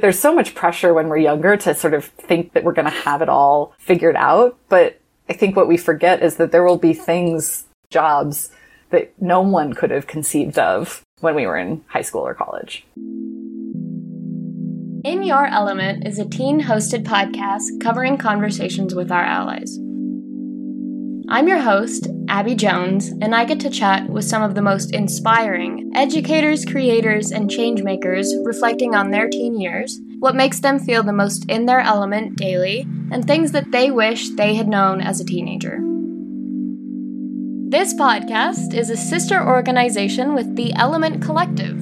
There's so much pressure when we're younger to sort of think that we're going to have it all figured out. But I think what we forget is that there will be things, jobs that no one could have conceived of when we were in high school or college. In Your Element is a teen hosted podcast covering conversations with our allies. I'm your host, Abby Jones, and I get to chat with some of the most inspiring educators, creators, and changemakers reflecting on their teen years, what makes them feel the most in their element daily, and things that they wish they had known as a teenager. This podcast is a sister organization with the Element Collective.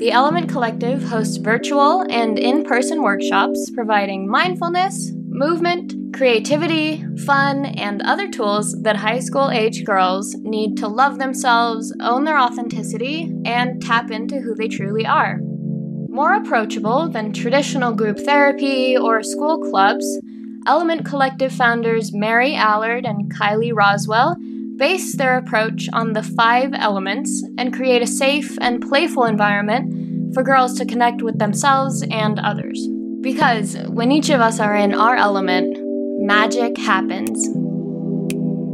The Element Collective hosts virtual and in person workshops providing mindfulness, movement, creativity, fun, and other tools that high school age girls need to love themselves, own their authenticity, and tap into who they truly are. More approachable than traditional group therapy or school clubs, Element Collective founders Mary Allard and Kylie Roswell base their approach on the five elements and create a safe and playful environment for girls to connect with themselves and others. Because when each of us are in our element, magic happens.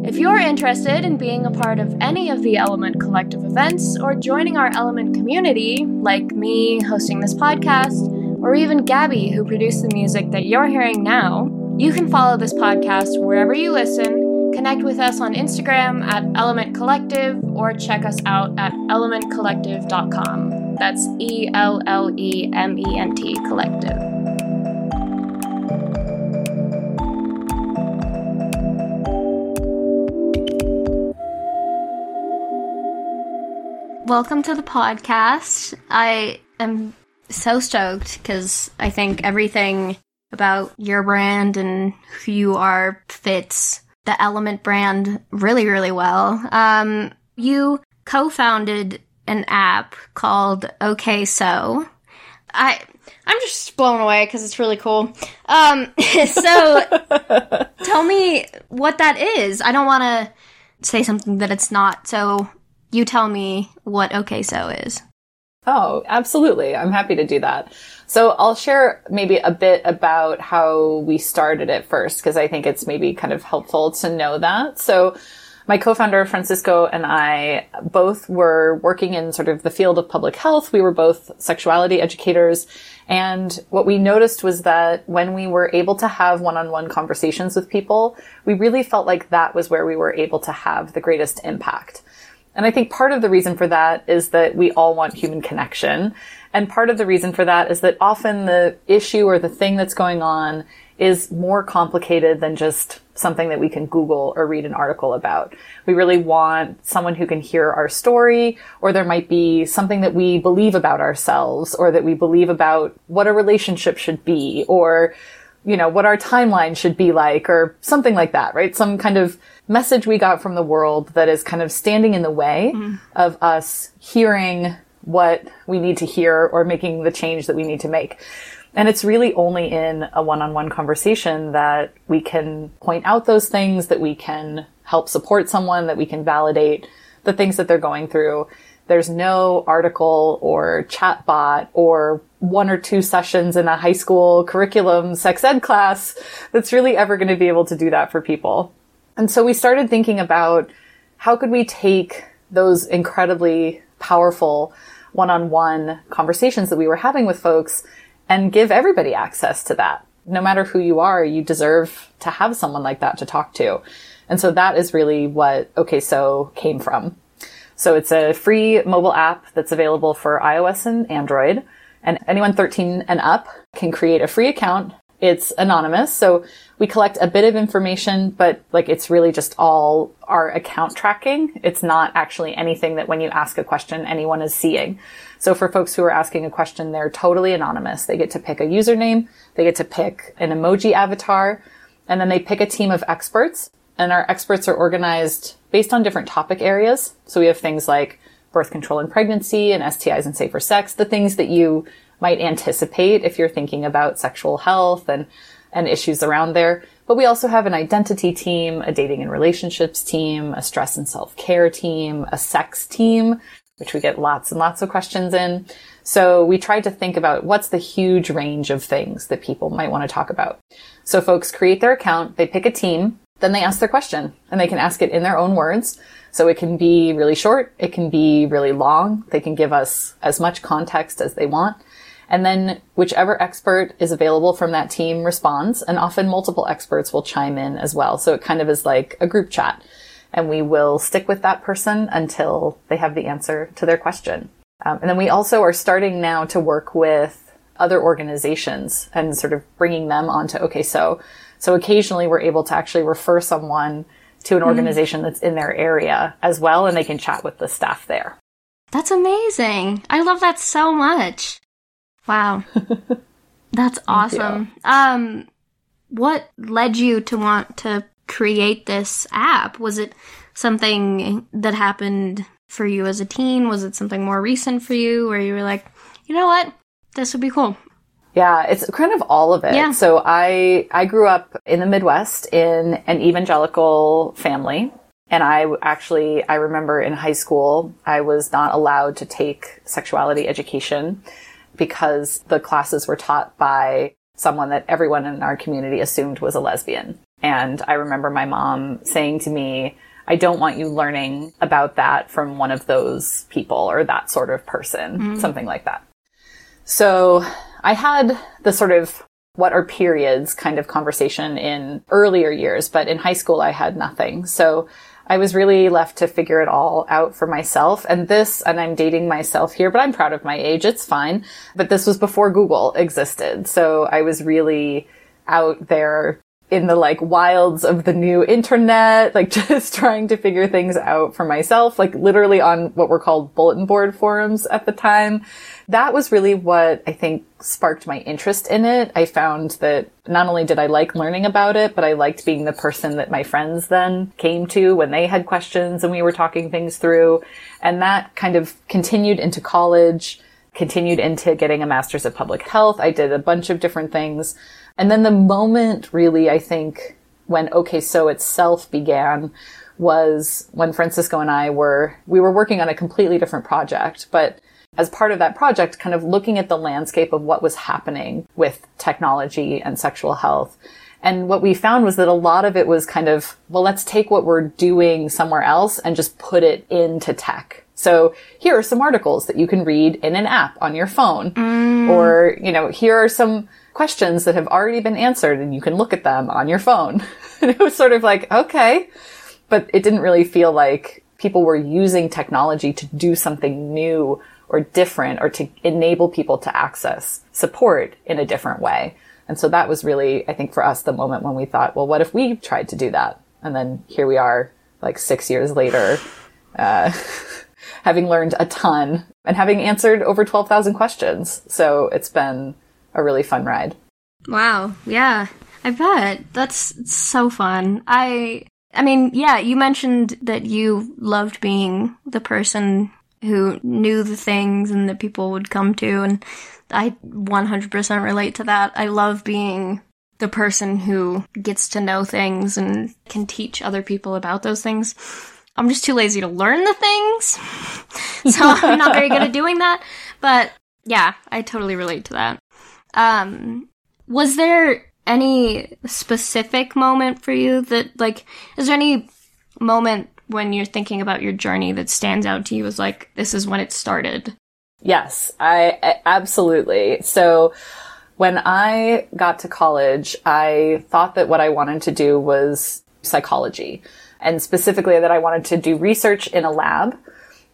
If you're interested in being a part of any of the Element Collective events or joining our Element community, like me hosting this podcast, or even Gabby, who produced the music that you're hearing now, you can follow this podcast wherever you listen, connect with us on Instagram at Element Collective, or check us out at elementcollective.com. That's E L L E M E N T Collective. Welcome to the podcast. I am so stoked because I think everything about your brand and who you are fits the Element brand really, really well. Um, you co-founded an app called OK So. I I'm just blown away because it's really cool. Um, so tell me what that is. I don't want to say something that it's not. So you tell me what OK So is. Oh, absolutely. I'm happy to do that. So I'll share maybe a bit about how we started it first, because I think it's maybe kind of helpful to know that. So my co-founder Francisco and I both were working in sort of the field of public health. We were both sexuality educators. And what we noticed was that when we were able to have one-on-one conversations with people, we really felt like that was where we were able to have the greatest impact. And I think part of the reason for that is that we all want human connection. And part of the reason for that is that often the issue or the thing that's going on is more complicated than just something that we can Google or read an article about. We really want someone who can hear our story, or there might be something that we believe about ourselves, or that we believe about what a relationship should be, or, you know, what our timeline should be like, or something like that, right? Some kind of message we got from the world that is kind of standing in the way mm. of us hearing what we need to hear or making the change that we need to make. And it's really only in a one-on-one conversation that we can point out those things, that we can help support someone, that we can validate the things that they're going through. There's no article or chat bot or one or two sessions in a high school curriculum sex ed class that's really ever going to be able to do that for people. And so we started thinking about how could we take those incredibly powerful one-on-one conversations that we were having with folks and give everybody access to that. No matter who you are, you deserve to have someone like that to talk to. And so that is really what OK So came from. So it's a free mobile app that's available for iOS and Android. And anyone 13 and up can create a free account it's anonymous. So we collect a bit of information, but like it's really just all our account tracking. It's not actually anything that when you ask a question, anyone is seeing. So for folks who are asking a question, they're totally anonymous. They get to pick a username. They get to pick an emoji avatar and then they pick a team of experts and our experts are organized based on different topic areas. So we have things like birth control and pregnancy and STIs and safer sex, the things that you might anticipate if you're thinking about sexual health and, and issues around there. But we also have an identity team, a dating and relationships team, a stress and self-care team, a sex team. which we get lots and lots of questions in. So we tried to think about what's the huge range of things that people might want to talk about. So folks create their account, they pick a team, then they ask their question and they can ask it in their own words. So it can be really short. It can be really long. They can give us as much context as they want. And then whichever expert is available from that team responds and often multiple experts will chime in as well. So it kind of is like a group chat and we will stick with that person until they have the answer to their question. Um, and then we also are starting now to work with other organizations and sort of bringing them onto OK So so occasionally we're able to actually refer someone to an mm-hmm. organization that's in their area as well and they can chat with the staff there that's amazing i love that so much wow that's awesome um what led you to want to create this app was it something that happened for you as a teen was it something more recent for you where you were like you know what this would be cool. Yeah, it's kind of all of it. Yeah. So I I grew up in the Midwest in an evangelical family. And I actually, I remember in high school, I was not allowed to take sexuality education because the classes were taught by someone that everyone in our community assumed was a lesbian. And I remember my mom saying to me, I don't want you learning about that from one of those people or that sort of person, mm-hmm. something like that. So I had the sort of what are periods kind of conversation in earlier years, but in high school I had nothing. So I was really left to figure it all out for myself. And this, and I'm dating myself here, but I'm proud of my age. It's fine. But this was before Google existed. So I was really out there in the like wilds of the new internet, like just trying to figure things out for myself, like literally on what were called bulletin board forums at the time. That was really what I think sparked my interest in it. I found that not only did I like learning about it, but I liked being the person that my friends then came to when they had questions and we were talking things through. And that kind of continued into college, continued into getting a master's of public health. I did a bunch of different things. And then the moment really, I think, when OK So itself began was when Francisco and I were, we were working on a completely different project, but as part of that project, kind of looking at the landscape of what was happening with technology and sexual health. And what we found was that a lot of it was kind of, well, let's take what we're doing somewhere else and just put it into tech. So here are some articles that you can read in an app on your phone. Mm. Or, you know, here are some questions that have already been answered and you can look at them on your phone. and it was sort of like, okay. But it didn't really feel like people were using technology to do something new or different or to enable people to access support in a different way. And so that was really, I think for us, the moment when we thought, well, what if we tried to do that? And then here we are, like six years later, uh, having learned a ton and having answered over 12,000 questions. So it's been a really fun ride. Wow. Yeah. I bet. That's so fun. I I mean, yeah, you mentioned that you loved being the person who knew the things and that people would come to and I 100% relate to that. I love being the person who gets to know things and can teach other people about those things. I'm just too lazy to learn the things. so I'm not very good at doing that. But yeah, I totally relate to that. Um, was there any specific moment for you that, like, is there any moment when you're thinking about your journey that stands out to you as like, this is when it started? Yes, I, I absolutely. So, when I got to college, I thought that what I wanted to do was psychology and specifically that I wanted to do research in a lab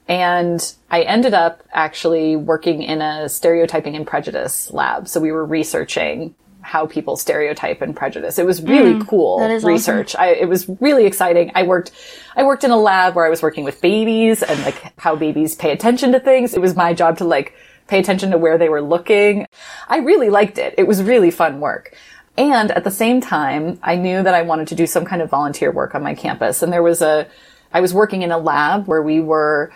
and I ended up actually working in a stereotyping and prejudice lab. So we were researching how people stereotype and prejudice. It was really mm, cool research. Awesome. I, it was really exciting. I worked, I worked in a lab where I was working with babies and like how babies pay attention to things. It was my job to like pay attention to where they were looking. I really liked it. It was really fun work. And at the same time, I knew that I wanted to do some kind of volunteer work on my campus. And there was a, I was working in a lab where we were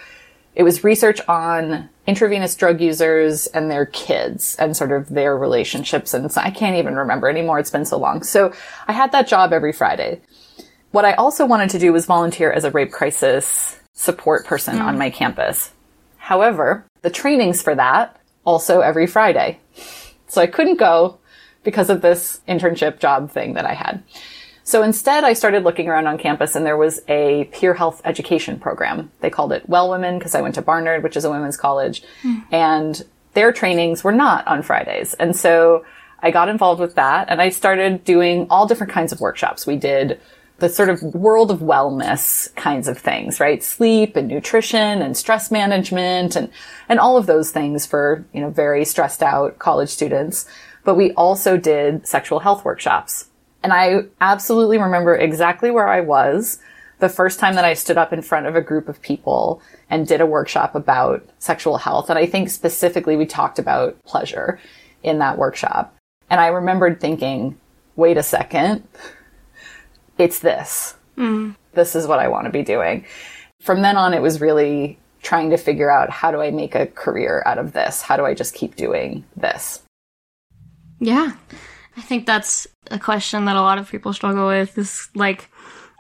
it was research on intravenous drug users and their kids and sort of their relationships. And I can't even remember anymore. It's been so long. So I had that job every Friday. What I also wanted to do was volunteer as a rape crisis support person mm. on my campus. However, the trainings for that also every Friday. So I couldn't go because of this internship job thing that I had. So instead, I started looking around on campus and there was a peer health education program. They called it Well Women because I went to Barnard, which is a women's college. Mm. And their trainings were not on Fridays. And so I got involved with that and I started doing all different kinds of workshops. We did the sort of world of wellness kinds of things, right? Sleep and nutrition and stress management and, and all of those things for, you know, very stressed out college students. But we also did sexual health workshops and I absolutely remember exactly where I was the first time that I stood up in front of a group of people and did a workshop about sexual health. And I think specifically we talked about pleasure in that workshop. And I remembered thinking, wait a second, it's this. Mm. This is what I want to be doing. From then on, it was really trying to figure out how do I make a career out of this? How do I just keep doing this? Yeah. I think that's a question that a lot of people struggle with is like,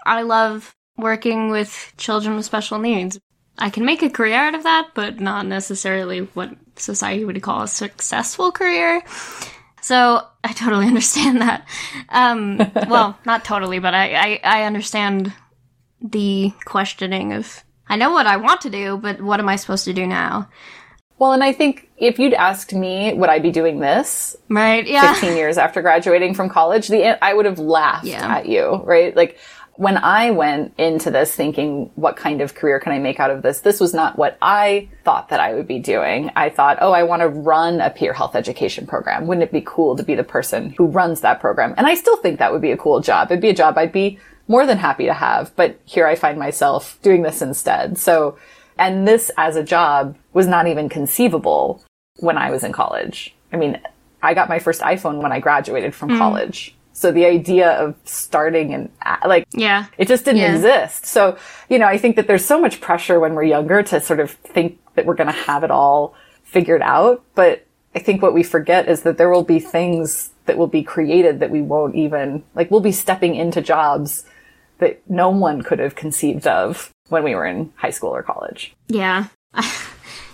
I love working with children with special needs. I can make a career out of that, but not necessarily what society would call a successful career. So I totally understand that. Um, well, not totally, but I, I, I understand the questioning of I know what I want to do, but what am I supposed to do now? Well, and I think if you'd asked me, would I be doing this? Right. Yeah. 15 years after graduating from college, the, I would have laughed yeah. at you, right? Like when I went into this thinking, what kind of career can I make out of this? This was not what I thought that I would be doing. I thought, oh, I want to run a peer health education program. Wouldn't it be cool to be the person who runs that program? And I still think that would be a cool job. It'd be a job I'd be more than happy to have. But here I find myself doing this instead. So and this as a job was not even conceivable when I was in college. I mean, I got my first iPhone when I graduated from mm. college. So the idea of starting and like, yeah, it just didn't yeah. exist. So, you know, I think that there's so much pressure when we're younger to sort of think that we're going to have it all figured out. But I think what we forget is that there will be things that will be created that we won't even, like, we'll be stepping into jobs that no one could have conceived of when we were in high school or college. Yeah.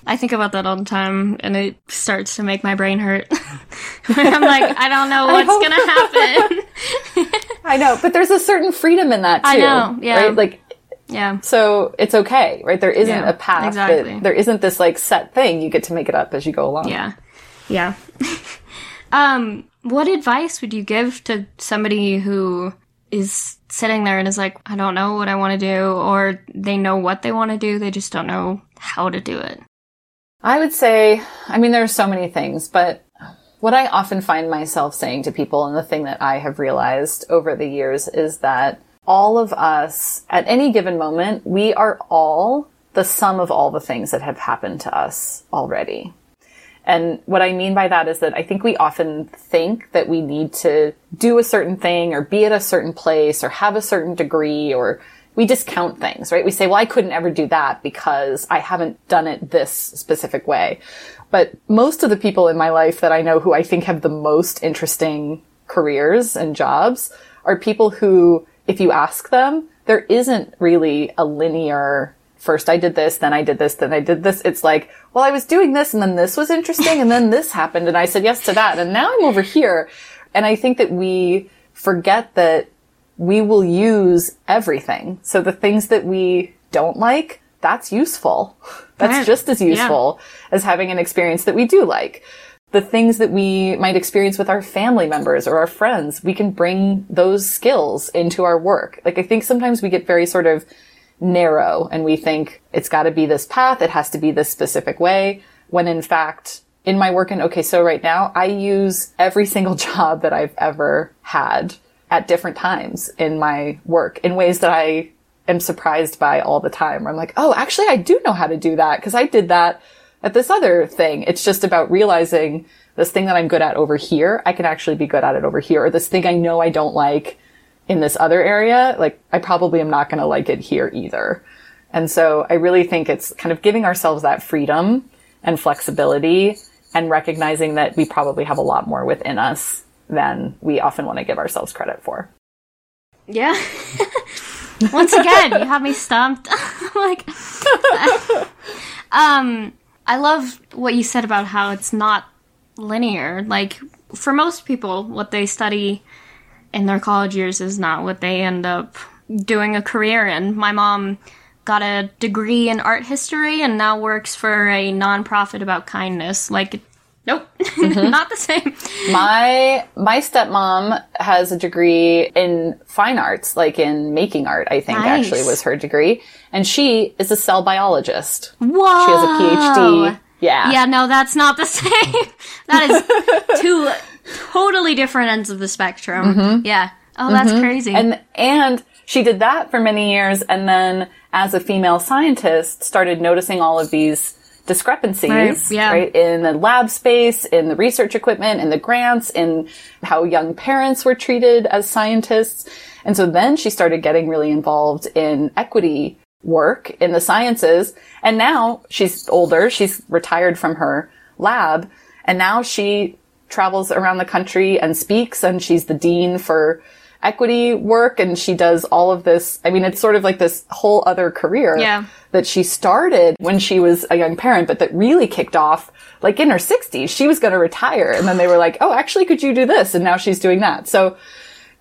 I think about that all the time and it starts to make my brain hurt. I'm like, I don't know what's going to happen. I know, but there's a certain freedom in that too. I know, yeah. Right? Like, yeah. So it's okay, right? There isn't yeah, a path. Exactly. That, there isn't this like set thing. You get to make it up as you go along. Yeah. Yeah. um, what advice would you give to somebody who is sitting there and is like, I don't know what I want to do, or they know what they want to do, they just don't know how to do it? I would say, I mean, there are so many things, but what I often find myself saying to people, and the thing that I have realized over the years is that all of us, at any given moment, we are all the sum of all the things that have happened to us already. And what I mean by that is that I think we often think that we need to do a certain thing or be at a certain place or have a certain degree or we discount things, right? We say, well, I couldn't ever do that because I haven't done it this specific way. But most of the people in my life that I know who I think have the most interesting careers and jobs are people who, if you ask them, there isn't really a linear first I did this, then I did this, then I did this. It's like, well, I was doing this and then this was interesting and then this happened and I said yes to that and now I'm over here. And I think that we forget that we will use everything. So the things that we don't like, that's useful. That's right. just as useful yeah. as having an experience that we do like. The things that we might experience with our family members or our friends, we can bring those skills into our work. Like I think sometimes we get very sort of narrow and we think it's got to be this path, it has to be this specific way, when in fact, in my work in OK So right now, I use every single job that I've ever had at different times in my work in ways that I am surprised by all the time. I'm like, oh, actually, I do know how to do that because I did that at this other thing. It's just about realizing this thing that I'm good at over here, I can actually be good at it over here. Or this thing I know I don't like, in this other area, like I probably am not going to like it here either. And so I really think it's kind of giving ourselves that freedom and flexibility and recognizing that we probably have a lot more within us than we often want to give ourselves credit for. Yeah. Once again, you have me stumped. like, um, I love what you said about how it's not linear. Like, for most people, what they study in their college years is not what they end up doing a career in. My mom got a degree in art history and now works for a nonprofit about kindness. Like, nope, mm-hmm. not the same. My my stepmom has a degree in fine arts, like in making art. I think nice. actually was her degree, and she is a cell biologist. Whoa, she has a PhD. Yeah, yeah. No, that's not the same. that is two totally different ends of the spectrum. Mm-hmm. Yeah. Oh, that's mm-hmm. crazy. And and she did that for many years, and then as a female scientist, started noticing all of these discrepancies, right, yeah. right, in the lab space, in the research equipment, in the grants, in how young parents were treated as scientists. And so then she started getting really involved in equity work in the sciences. And now she's older. She's retired from her lab. And now she travels around the country and speaks and she's the dean for equity work and she does all of this. I mean, it's sort of like this whole other career yeah. that she started when she was a young parent, but that really kicked off like in her sixties. She was going to retire and then they were like, Oh, actually, could you do this? And now she's doing that. So,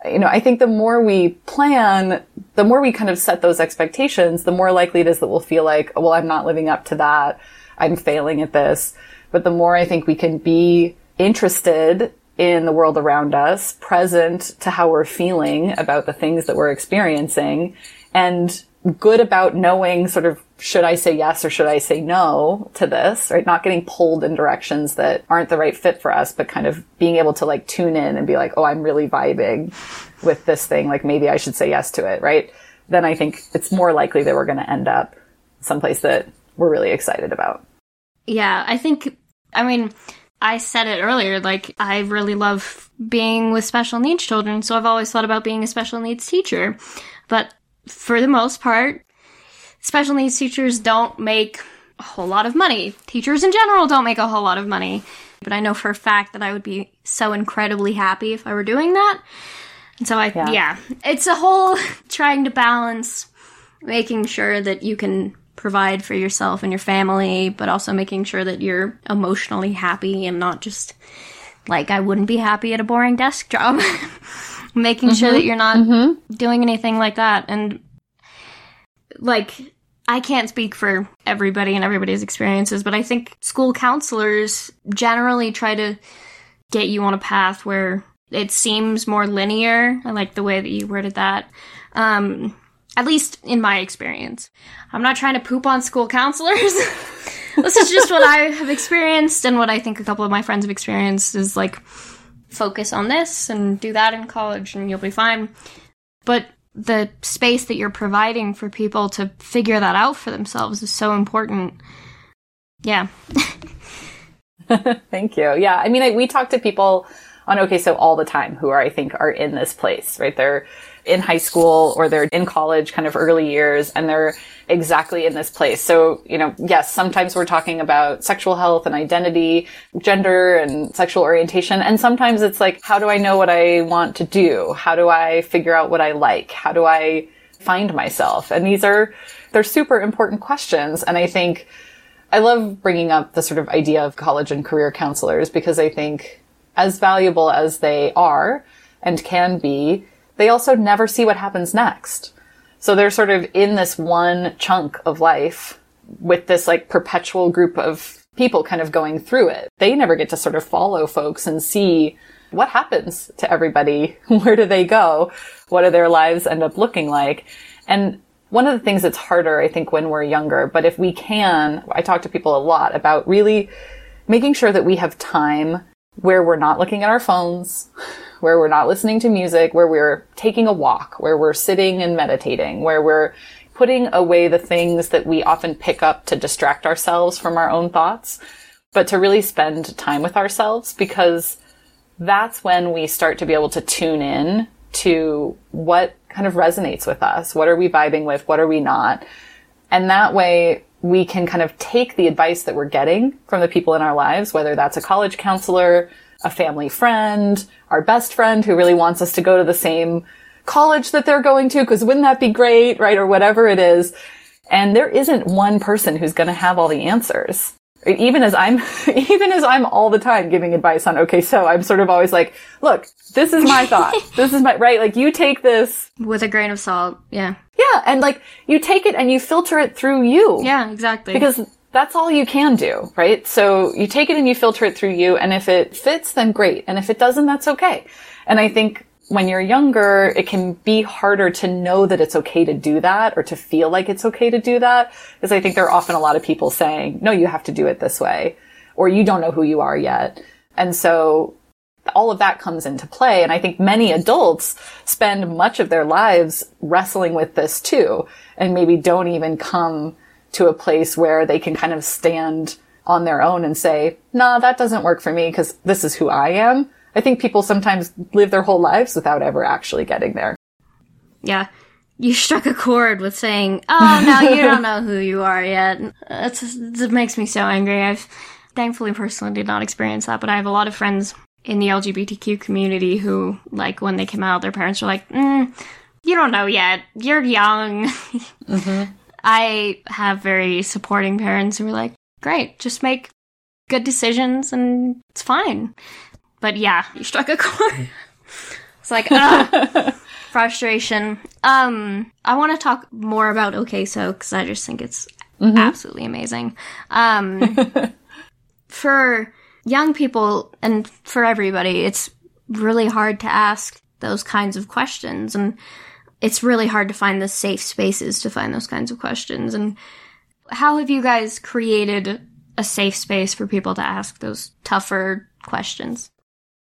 you know, I think the more we plan, the more we kind of set those expectations, the more likely it is that we'll feel like, oh, well, I'm not living up to that. I'm failing at this. But the more I think we can be interested in the world around us, present to how we're feeling about the things that we're experiencing, and good about knowing sort of should I say yes or should I say no to this, right? Not getting pulled in directions that aren't the right fit for us, but kind of being able to like tune in and be like, oh, I'm really vibing with this thing. Like maybe I should say yes to it, right? Then I think it's more likely that we're going to end up someplace that we're really excited about. Yeah, I think, I mean, I said it earlier, like, I really love being with special needs children, so I've always thought about being a special needs teacher. But for the most part, special needs teachers don't make a whole lot of money. Teachers in general don't make a whole lot of money. But I know for a fact that I would be so incredibly happy if I were doing that. And so I, yeah, yeah it's a whole trying to balance making sure that you can provide for yourself and your family, but also making sure that you're emotionally happy and not just like I wouldn't be happy at a boring desk job. making mm-hmm. sure that you're not mm-hmm. doing anything like that. And like, I can't speak for everybody and everybody's experiences, but I think school counselors generally try to get you on a path where it seems more linear. I like the way that you worded that. Um, at least in my experience. I'm not trying to poop on school counselors. this is just what I have experienced and what I think a couple of my friends have experienced is like focus on this and do that in college and you'll be fine. But the space that you're providing for people to figure that out for themselves is so important. Yeah. Thank you. Yeah. I mean, I, we talk to people on OK So all the time who are, I think, are in this place, right? They're in high school or they're in college, kind of early years, and they're exactly in this place. So, you know, yes, sometimes we're talking about sexual health and identity, gender and sexual orientation. And sometimes it's like, how do I know what I want to do? How do I figure out what I like? How do I find myself? And these are, they're super important questions. And I think I love bringing up the sort of idea of college and career counselors because I think as valuable as they are and can be, they also never see what happens next. So they're sort of in this one chunk of life with this like perpetual group of people kind of going through it. They never get to sort of follow folks and see what happens to everybody. Where do they go? What do their lives end up looking like? And one of the things that's harder, I think, when we're younger, but if we can, I talk to people a lot about really making sure that we have time where we're not looking at our phones, where we're not listening to music, where we're taking a walk, where we're sitting and meditating, where we're putting away the things that we often pick up to distract ourselves from our own thoughts, but to really spend time with ourselves because that's when we start to be able to tune in to what kind of resonates with us. What are we vibing with? What are we not? And that way we can kind of take the advice that we're getting from the people in our lives, whether that's a college counselor, a family friend, our best friend who really wants us to go to the same college that they're going to, because wouldn't that be great, right? Or whatever it is. And there isn't one person who's going to have all the answers. even as I'm, even as I'm all the time giving advice on, okay, so I'm sort of always like, look, this is my thought. this is my, right? Like you take this with a grain of salt. Yeah. Yeah. And like you take it and you filter it through you. Yeah, exactly. Because that's all you can do, right? So you take it and you filter it through you. And if it fits, then great. And if it doesn't, that's okay. And I think when you're younger, it can be harder to know that it's okay to do that or to feel like it's okay to do that. Because I think there are often a lot of people saying, no, you have to do it this way, or you don't know who you are yet. And so all of that comes into play. And I think many adults spend much of their lives wrestling with this too, and maybe don't even come to a place where they can kind of stand on their own and say, nah, that doesn't work for me because this is who I am I think people sometimes live their whole lives without ever actually getting there. Yeah. You struck a chord with saying, "Oh no, you don't know who you are yet." It's, it makes me so angry. I've thankfully personally did not experience that, but I have a lot of friends in the LGBTQ community who, like, when they came out, their parents were like, mm, "You don't know yet. You're young." Mm-hmm. I have very supporting parents who were like, "Great, just make good decisions and it's fine." But yeah, you struck a chord. it's like, uh, frustration. Um, I want to talk more about Okay So because I just think it's mm-hmm. absolutely amazing. Um, for young people and for everybody, it's really hard to ask those kinds of questions, and it's really hard to find the safe spaces to find those kinds of questions. And how have you guys created a safe space for people to ask those tougher questions?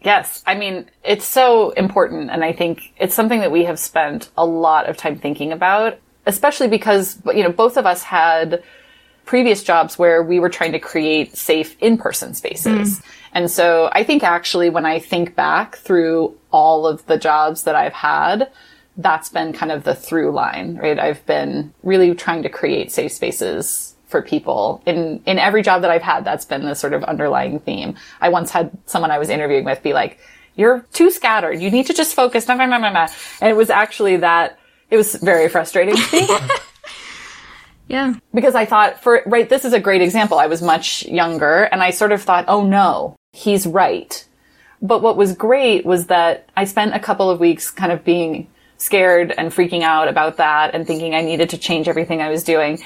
Yes. I mean, it's so important. And I think it's something that we have spent a lot of time thinking about, especially because, you know, both of us had previous jobs where we were trying to create safe in-person spaces. Mm. And so I think actually when I think back through all of the jobs that I've had, that's been kind of the through line, right? I've been really trying to create safe spaces for people in in every job that I've had. That's been the sort of underlying theme. I once had someone I was interviewing with be like, "You're too scattered. You need to just focus." Nah, nah, nah, nah, nah. And it was actually that. It was very frustrating to me. yeah. Because I thought, for right, this is a great example. I was much younger, and I sort of thought, "Oh no, he's right." But what was great was that I spent a couple of weeks kind of being scared and freaking out about that and thinking I needed to change everything I was doing.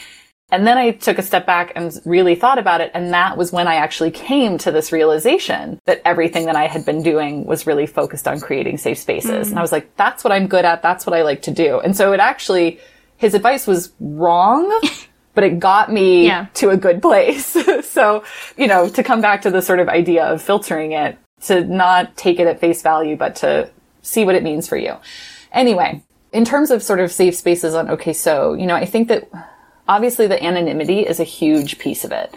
And then I took a step back and really thought about it. And that was when I actually came to this realization that everything that I had been doing was really focused on creating safe spaces. Mm. And I was like, that's what I'm good at. That's what I like to do. And so it actually, his advice was wrong. but it got me yeah. to a good place. so, you know, to come back to the sort of idea of filtering it, to not take it at face value, but to see what it means for you. Anyway, in terms of sort of safe spaces on OK So, you know, I think that obviously the anonymity is a huge piece of it.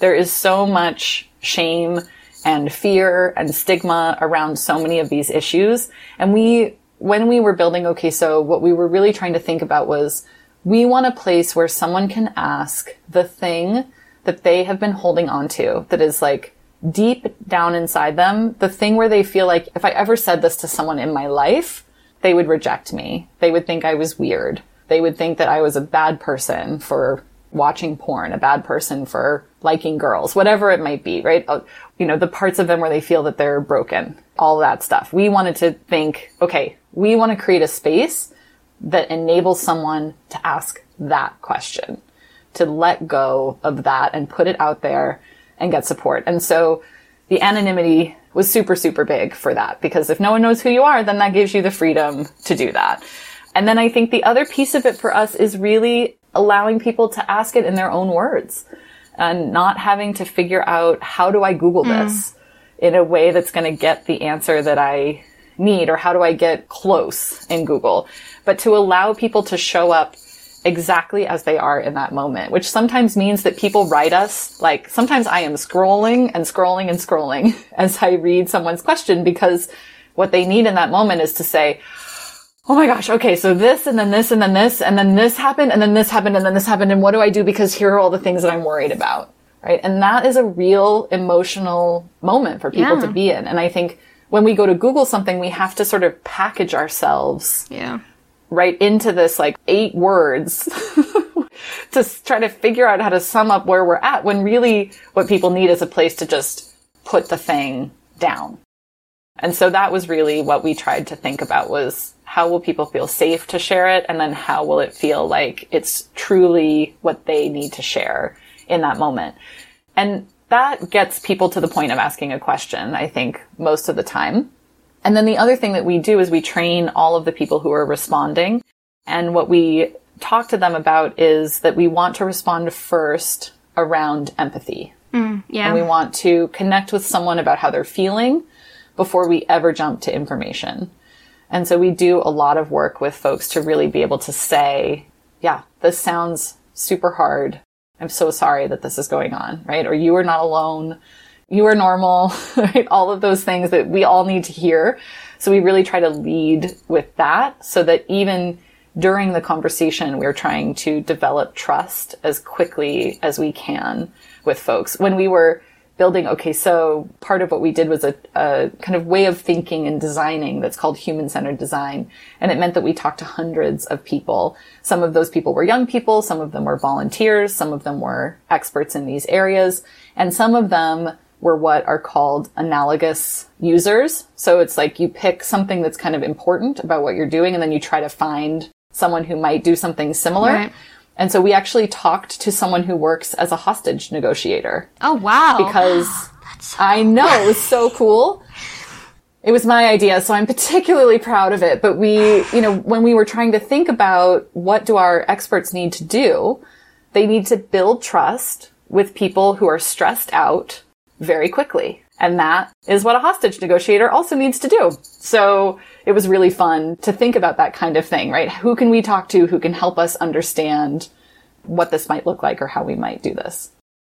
There is so much shame and fear and stigma around so many of these issues. And we, when we were building OK So, what we were really trying to think about was we want a place where someone can ask the thing that they have been holding on to that is like deep down inside them, the thing where they feel like if I ever said this to someone in my life, they would reject me. They would think I was weird they would think that I was a bad person for watching porn, a bad person for liking girls, whatever it might be, right? Uh, you know, the parts of them where they feel that they're broken, all that stuff. We wanted to think, okay, we want to create a space that enables someone to ask that question, to let go of that and put it out there and get support. And so the anonymity was super, super big for that because if no one knows who you are, then that gives you the freedom to do that. And then I think the other piece of it for us is really allowing people to ask it in their own words and not having to figure out how do I Google mm. this in a way that's going to get the answer that I need or how do I get close in Google, but to allow people to show up exactly as they are in that moment, which sometimes means that people write us like sometimes I am scrolling and scrolling and scrolling as I read someone's question because what they need in that moment is to say, oh my gosh, okay, so this and then this and then this and then this happened and then this happened and then this happened and what do I do because here are all the things that I'm worried about, right? And that is a real emotional moment for people yeah. to be in. And I think when we go to Google something, we have to sort of package ourselves yeah. Right into this like eight words to try to figure out how to sum up where we're at when really what people need is a place to just put the thing down. And so that was really what we tried to think about was how will people feel safe to share it? And then how will it feel like it's truly what they need to share in that moment? And that gets people to the point of asking a question, I think, most of the time. And then the other thing that we do is we train all of the people who are responding. And what we talk to them about is that we want to respond first around empathy. Mm, yeah. And we want to connect with someone about how they're feeling before we ever jump to information. And so we do a lot of work with folks to really be able to say, yeah, this sounds super hard. I'm so sorry that this is going on, right? Or you are not alone. You are normal, right? All of those things that we all need to hear. So we really try to lead with that so that even during the conversation, we're trying to develop trust as quickly as we can with folks. When we were building OK So part of what we did was a, a, kind of way of thinking and designing that's called human-centered design and it meant that we talked to hundreds of people some of those people were young people some of them were volunteers some of them were experts in these areas and some of them were what are called analogous users so it's like you pick something that's kind of important about what you're doing and then you try to find someone who might do something similar Right. and so we actually talked to someone who works as a hostage negotiator Oh wow. because I know it was so cool. It was my idea, so I'm particularly proud of it. But we, you know, when we were trying to think about what do our experts need to do, they need to build trust with people who are stressed out very quickly. And that is what a hostage negotiator also needs to do. So it was really fun to think about that kind of thing, right? Who can we talk to who can help us understand what this might look like or how we might do this?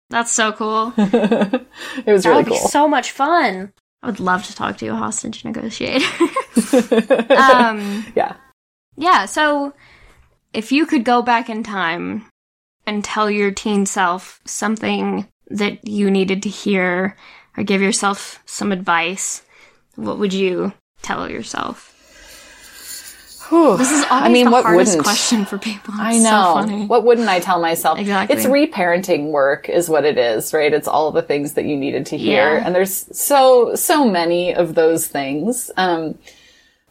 That's so cool. It was That really would be cool. so much fun. I would love to talk to a hostage negotiator. um, yeah. yeah, so if you could go back in time and tell your teen self something that you needed to hear or give yourself some advice, what would you tell yourself? Whew. This is always I mean, the what hardest wouldn't? question for people. It's I so know. funny. what wouldn't I tell myself? Exactly. It's reparenting work is what it is, right? It's all the things that you needed to hear. Yeah. And there's so, so many of those things. Um,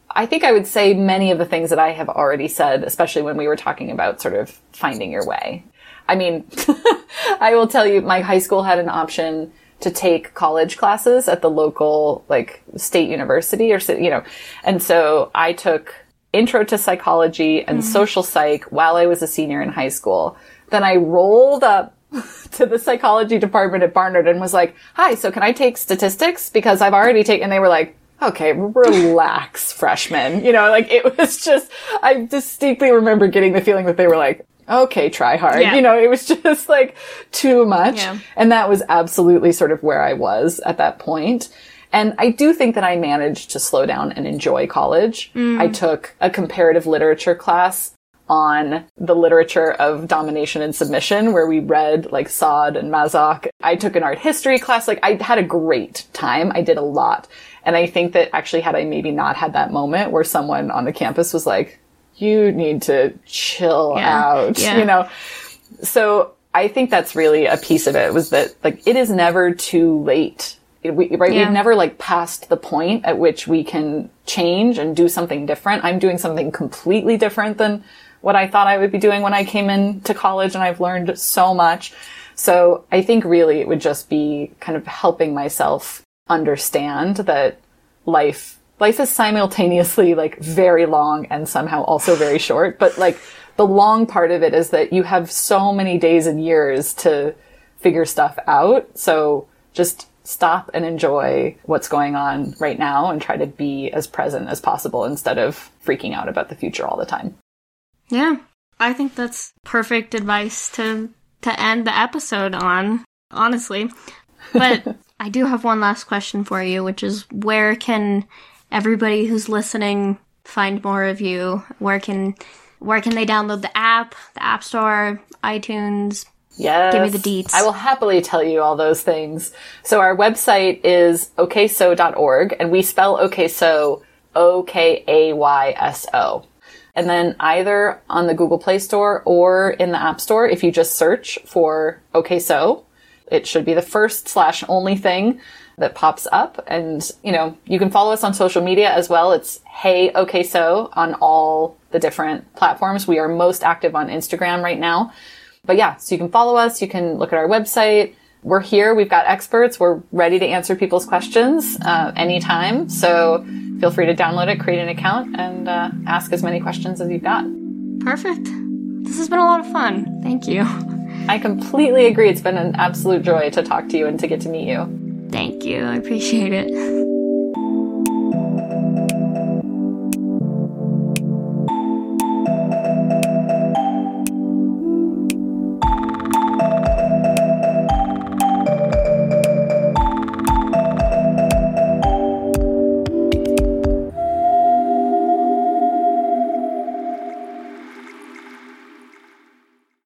I think I would say many of the things that I have already said, especially when we were talking about sort of finding your way. I mean, I will tell you, my high school had an option to take college classes at the local, like, state university or, you know, and so I took intro to psychology and mm-hmm. social psych while I was a senior in high school. Then I rolled up to the psychology department at Barnard and was like, hi, so can I take statistics? Because I've already taken, and they were like, okay, relax, freshman. You know, like it was just, I distinctly remember getting the feeling that they were like, okay, try hard. Yeah. You know, it was just like too much. Yeah. And that was absolutely sort of where I was at that point. And I do think that I managed to slow down and enjoy college. Mm. I took a comparative literature class on the literature of domination and submission where we read like Sade and Masoch. I took an art history class. Like I had a great time. I did a lot. And I think that actually had I maybe not had that moment where someone on the campus was like, you need to chill Yeah. out, Yeah. you know? So I think that's really a piece of it was that like it is never too late. We, right? Yeah. We've never like passed the point at which we can change and do something different. I'm doing something completely different than what I thought I would be doing when I came into college and I've learned so much. So I think really it would just be kind of helping myself understand that life life is simultaneously like very long and somehow also very short but like the long part of it is that you have so many days and years to figure stuff out. So just stop and enjoy what's going on right now and try to be as present as possible instead of freaking out about the future all the time. Yeah, I think that's perfect advice to to end the episode on, honestly. But I do have one last question for you, which is where can everybody who's listening find more of you? Where can where can they download the app, the App Store, iTunes? Yes. Give me the deets. I will happily tell you all those things. So our website is okayso.org and we spell okayso O-K-A-Y-S-O. And then either on the Google Play Store or in the App Store, if you just search for OK So, it should be the first slash only thing that pops up. And, you know, you can follow us on social media as well. It's Hey OK So on all the different platforms. We are most active on Instagram right now. But yeah, so you can follow us. You can look at our website. We're here. We've got experts. We're ready to answer people's questions uh, anytime. So feel free to download it, create an account, and uh, ask as many questions as you've got. Perfect. This has been a lot of fun. Thank you. I completely agree. It's been an absolute joy to talk to you and to get to meet you. Thank you. I appreciate it.